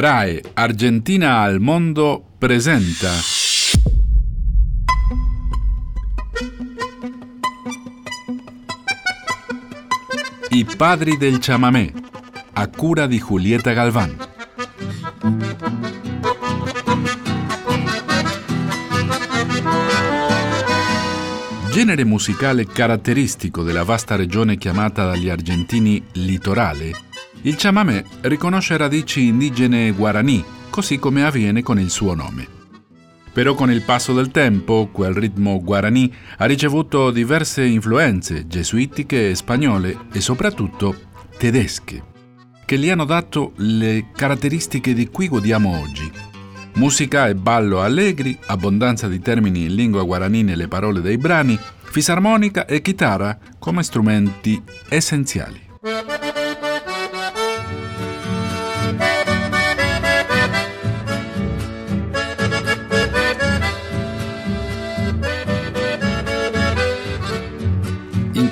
RAE Argentina al mondo presenta I padri del chamamé a cura di Julieta Galván. Genere musicale caratteristico della vasta regione chiamata dagli argentini litorale, il chamamé riconosce radici indigene guaraní, così come avviene con il suo nome. Però con il passo del tempo, quel ritmo guaraní ha ricevuto diverse influenze gesuitiche spagnole e soprattutto tedesche, che gli hanno dato le caratteristiche di cui godiamo oggi. Musica e ballo allegri, abbondanza di termini in lingua guaraní nelle parole dei brani, fisarmonica e chitarra come strumenti essenziali.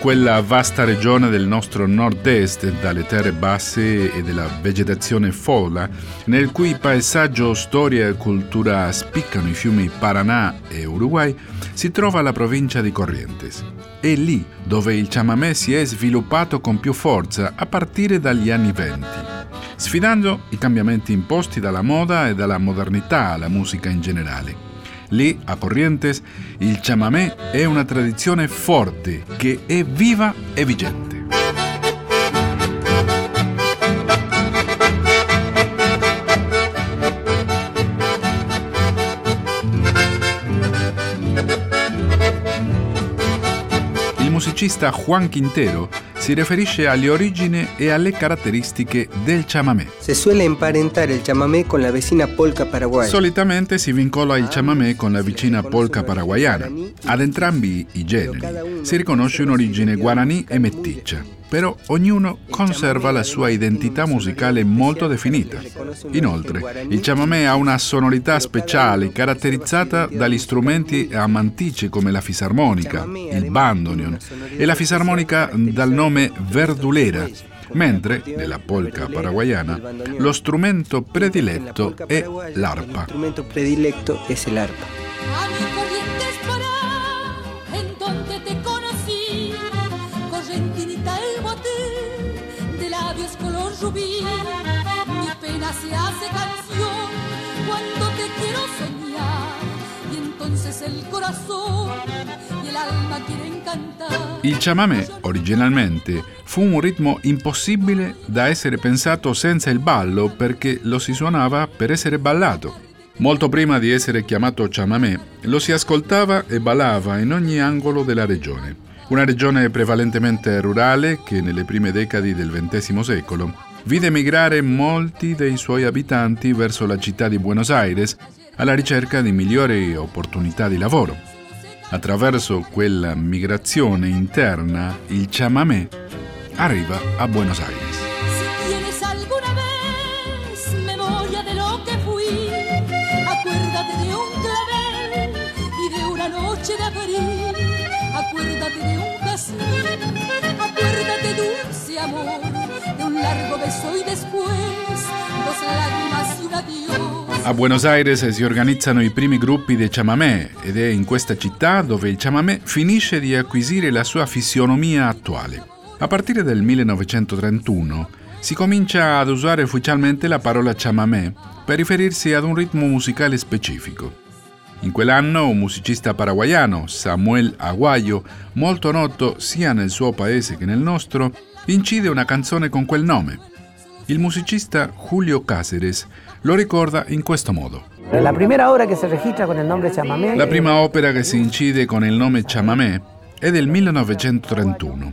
Quella vasta regione del nostro nord-est, dalle terre basse e della vegetazione folla, nel cui paesaggio, storia e cultura spiccano i fiumi Paraná e Uruguay, si trova la provincia di Corrientes. È lì dove il chamamé si è sviluppato con più forza a partire dagli anni venti, sfidando i cambiamenti imposti dalla moda e dalla modernità alla musica in generale. Lì, a Corrientes, il chamamé è una tradizione forte che è viva e vigente. Musicista Juan Quintero si riferisce alle origini e alle caratteristiche del chamamé. Se suele emparentar el chamamé con la vecina polca paraguaya. Solitamente si vincola il chamamé con la vicina polca paraguayana. Ad entrambi i generi si riconosce un'origine guaraní e meticcia, però ognuno conserva la sua identità musicale molto definita. Inoltre, il chamamé ha una sonorità speciale caratterizzata dagli strumenti a mantice come la fisarmonica, il bandoneon e la fisarmonica dal nome verdulera, mentre nella polca paraguayana lo strumento prediletto è l'arpa. Rubí. Mi pena se hace canción cuando te quiero soñar. Il chamamé, originalmente, fu un ritmo impossibile da essere pensato senza il ballo perché lo si suonava per essere ballato. Molto prima di essere chiamato chamamé, lo si ascoltava e ballava in ogni angolo della regione. Una regione prevalentemente rurale che nelle prime decadi del XX secolo vide migrare molti dei suoi abitanti verso la città di Buenos Aires alla ricerca di migliori opportunità di lavoro. Attraverso quella migrazione interna, il chamamé arriva a Buenos Aires. De abril, acuérdate de un jazmín, acuérdate dulce amor, de un largo beso y después dos lágrimas y un adiós. A Buenos Aires si organizzano i primi gruppi dei chamamé ed è in questa città dove il chamamé finisce di acquisire la sua fisionomia attuale. A partire del 1931 si comincia ad usare ufficialmente la parola chamamé per riferirsi ad un ritmo musicale specifico. In quell'anno un musicista paraguayano, Samuel Aguayo, molto noto sia nel suo paese che nel nostro, incide una canzone con quel nome. Il musicista Julio Cáceres lo ricorda in questo modo. La primera obra que se registra con el nombre chamamé. La prima opera che si incide con il nome chamamé è del 1931.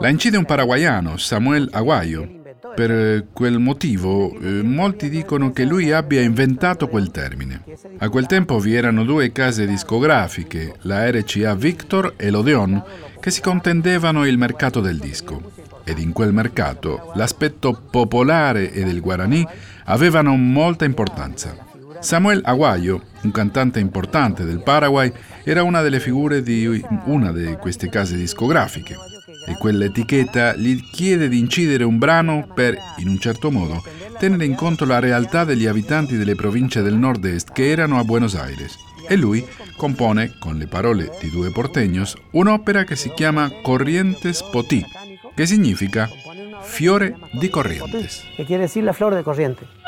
La incide un paraguayano, Samuel Aguayo. Per quel motivo eh, molti dicono che lui abbia inventato quel termine. A quel tempo vi erano due case discografiche, la RCA Victor e l'Odeon, che si contendevano il mercato del disco. Ed in quel mercato l'aspetto popolare e del guaraní avevano molta importanza. Samuel Aguayo, un cantante importante del Paraguay, era una delle figure di una di queste case discografiche e quell'etichetta gli chiede di incidere un brano per, in un certo modo, tenere in conto la realtà degli abitanti delle province del nord-est che erano a Buenos Aires. E lui compone, con le parole di due porteños, un'opera che si chiama Corrientes Potì, che significa fiore di Corrientes. Che quiere decir la flor de Corrientes.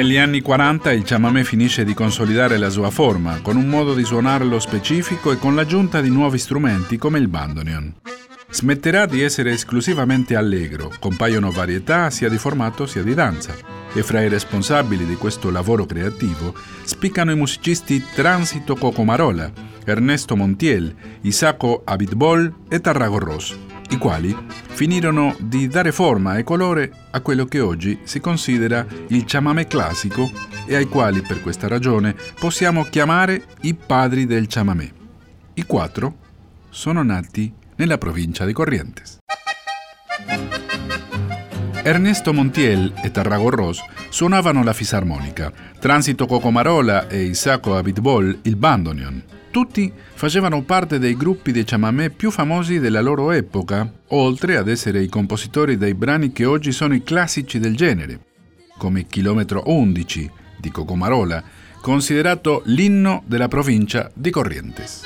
Negli anni 40 il chamamé finisce di consolidare la sua forma, con un modo di suonarlo specifico e con l'aggiunta di nuovi strumenti come il bandoneon. Smetterà di essere esclusivamente allegro, compaiono varietà sia di formato sia di danza. E fra i responsabili di questo lavoro creativo spiccano i musicisti Transito Cocomarola, Ernesto Montiel, Isaco Abitbol e Tarrago Ross i quali finirono di dare forma e colore a quello che oggi si considera il chamamé classico e ai quali per questa ragione possiamo chiamare i padri del chamamé. I quattro sono nati nella provincia di Corrientes. Ernesto Montiel e Tarrago Ross suonavano la fisarmonica, Transito Cocomarola e Isacco Abitbol il bandoneon, tutti facevano parte dei gruppi di chamamé più famosi della loro epoca, oltre ad essere i compositori dei brani che oggi sono i classici del genere, come Chilometro 11 di Cocomarola, considerato l'inno della provincia di Corrientes.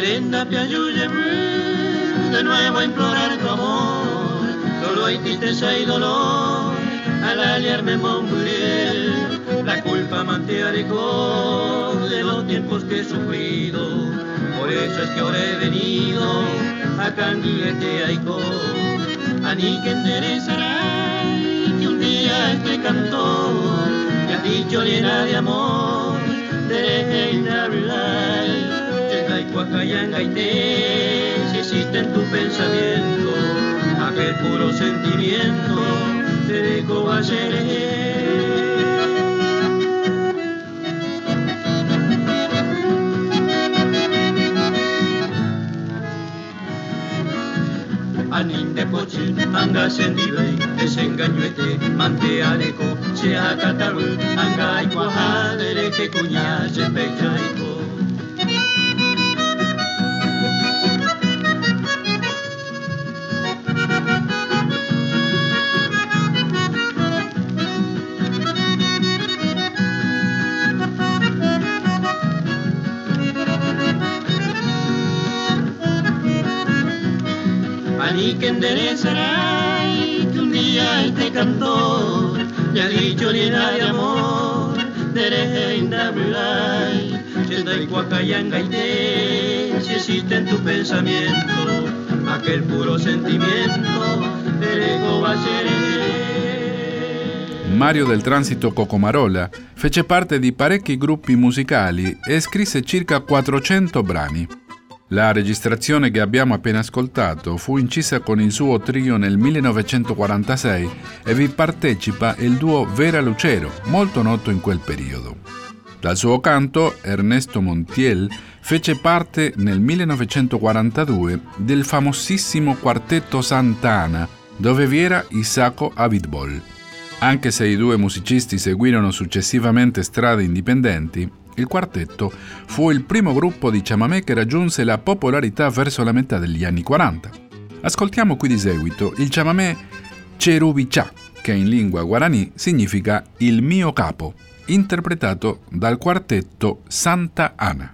Nerenda piayuye de nuevo a implorar tu amor, solo hay tristeza y dolor al aliarme Montpellier. La culpa me alejó de los tiempos que he sufrido, por eso es que ahora he venido a candiarte Aiko, a ni que enderezará que un día este cantor me ha dicho llena de amor, si existe en tu pensamiento aquel puro sentimiento de Coballeré. Anin de pochi, anga sendibei, desengañuete, mante aleco, se acataru, anga ikuajadere que cuña se pechaiko. que enderezará y que un día este cantor le ha dicho llena de amor, dereje chenda y si existe en tu pensamiento aquel puro sentimiento, derego va a Mario del Transito Cocomarola fece parte di parecchi gruppi musicali e scrisse circa 400 brani. La registrazione che abbiamo appena ascoltato fu incisa con il suo trio nel 1946 e vi partecipa il duo Vera Lucero, molto noto in quel periodo. Dal suo canto, Ernesto Montiel fece parte nel 1942 del famosissimo quartetto Santana, dove vi era Isacco Avidbol. Anche se i due musicisti seguirono successivamente strade indipendenti, il quartetto fu il primo gruppo di chamamé che raggiunse la popolarità verso la metà degli anni 40. Ascoltiamo qui di seguito il chamamé Cherubichá, che in lingua guarani significa il mio capo, interpretato dal quartetto Santa Ana.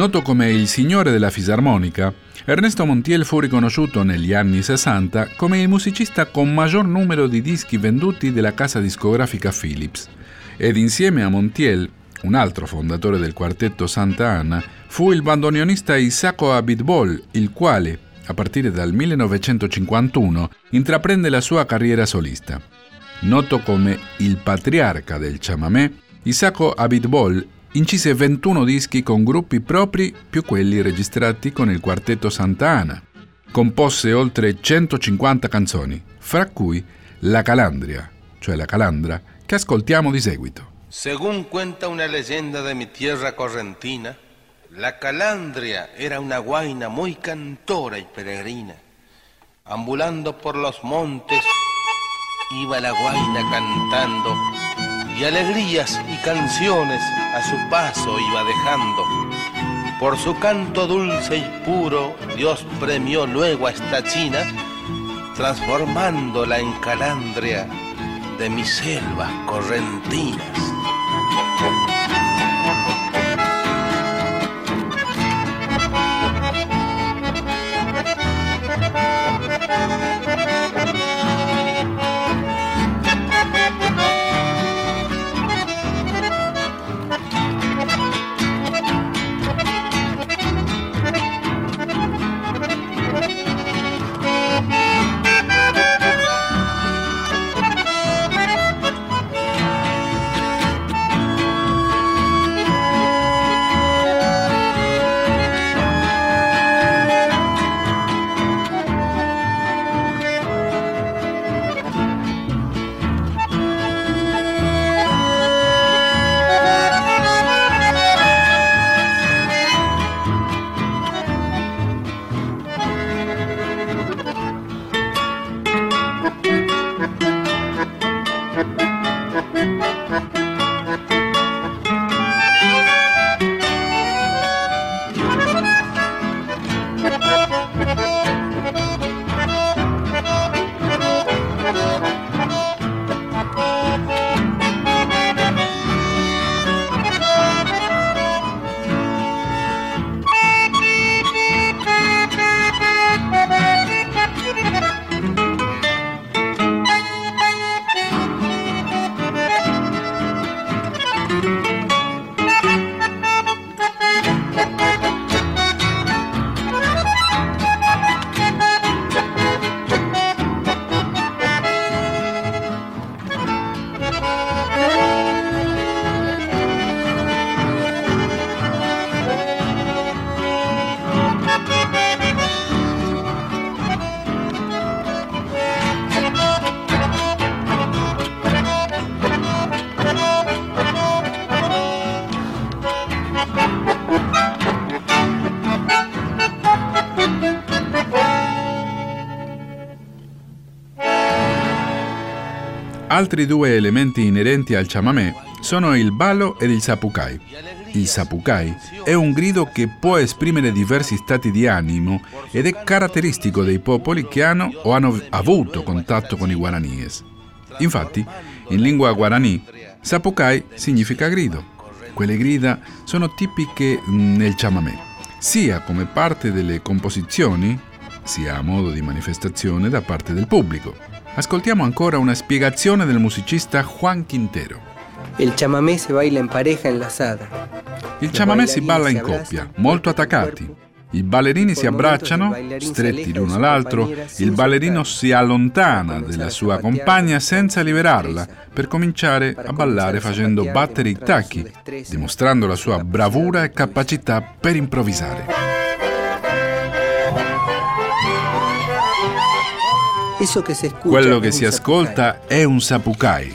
Noto come il signore della fisarmonica, Ernesto Montiel fu riconosciuto negli anni 60 come il musicista con maggior numero di dischi venduti della casa discografica Philips ed insieme a Montiel, un altro fondatore del quartetto Santa Anna, fu il bandoneonista Isacco Abitbol, il quale, a partire dal 1951, intraprende la sua carriera solista. Noto come il patriarca del chamamé, Isacco Abitbol incise 21 dischi con gruppi propri più quelli registrati con il quartetto Santa Ana. Composse oltre 150 canzoni, fra cui La Calandria, cioè la Calandra, che ascoltiamo di seguito. Según cuenta una leyenda de mi tierra correntina, la calandria era una guaina muy cantora y peregrina. Ambulando por los montes, iba la guaina cantando y alegrías y canciones a su paso iba dejando. Por su canto dulce y puro, Dios premió luego a esta china, transformándola en calandria de mis selvas correntinas. Altri due elementi inerenti al chamamé sono il ballo ed il sapucai. Il sapucai è un grido che può esprimere diversi stati di animo ed è caratteristico dei popoli che hanno o hanno avuto contatto con i guaranies. Infatti, in lingua guarani, sapucai significa grido. Quelle grida sono tipiche mm, nel chamamé, sia come parte delle composizioni, sia a modo di manifestazione da parte del pubblico. Ascoltiamo ancora una spiegazione del musicista Juan Quintero. Il chamamé si baila in pareja enlazada. Il chamamé si balla in coppia, molto attaccati. I ballerini si abbracciano, stretti l'uno all'altro, il ballerino si allontana dalla sua compagna senza liberarla per cominciare a ballare facendo battere i tacchi, dimostrando la sua bravura e capacità per improvvisare. Quello che si ascolta è un sapucai.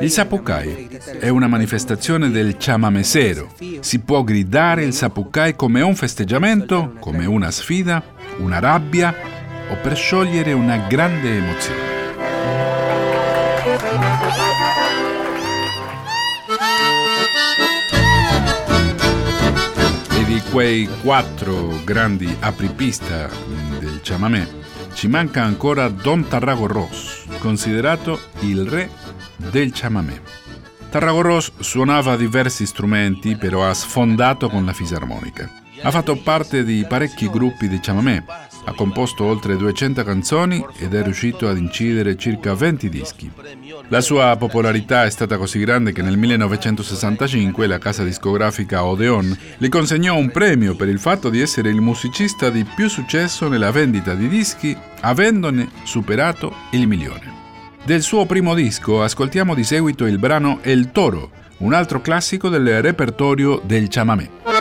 Il sapucai è una manifestazione del chamamesero. Si può gridare il sapucai come un festeggiamento, come una sfida, una rabbia o per sciogliere una grande emozione. E di quei quattro grandi apripista del chamamé ci manca ancora Don Tarrago Ross, considerato il re del chamamé. Tarrago Ross suonava diversi strumenti, però ha sfondato con la fisarmonica. Ha fatto parte di parecchi gruppi di chamamé, ha composto oltre 200 canzoni ed è riuscito ad incidere circa 20 dischi. La sua popolarità è stata così grande che nel 1965 la casa discografica Odeon gli consegnò un premio per il fatto di essere il musicista di più successo nella vendita di dischi, avendone superato il milione. Del suo primo disco ascoltiamo di seguito il brano El Toro, un altro classico del repertorio del chamamé.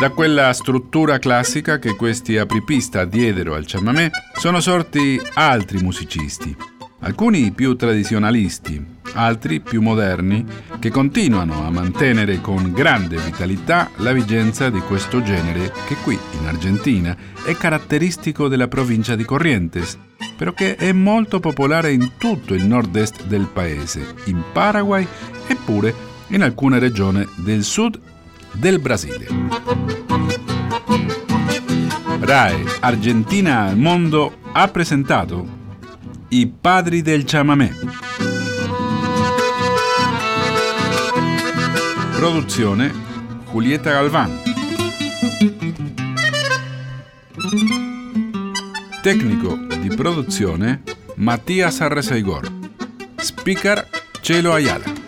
Da quella struttura classica che questi apripista diedero al chamamé sono sorti altri musicisti, alcuni più tradizionalisti, altri più moderni, che continuano a mantenere con grande vitalità la vigenza di questo genere che qui in Argentina è caratteristico della provincia di Corrientes, però che è molto popolare in tutto il nord-est del paese, in Paraguay eppure in alcune regioni del sud del Brasile. RAE Argentina al mondo ha presentato I padri del chamamé. Produzione Julieta Galván. Tecnico di produzione Mattias Arreseigor. Speaker Cielo Ayala.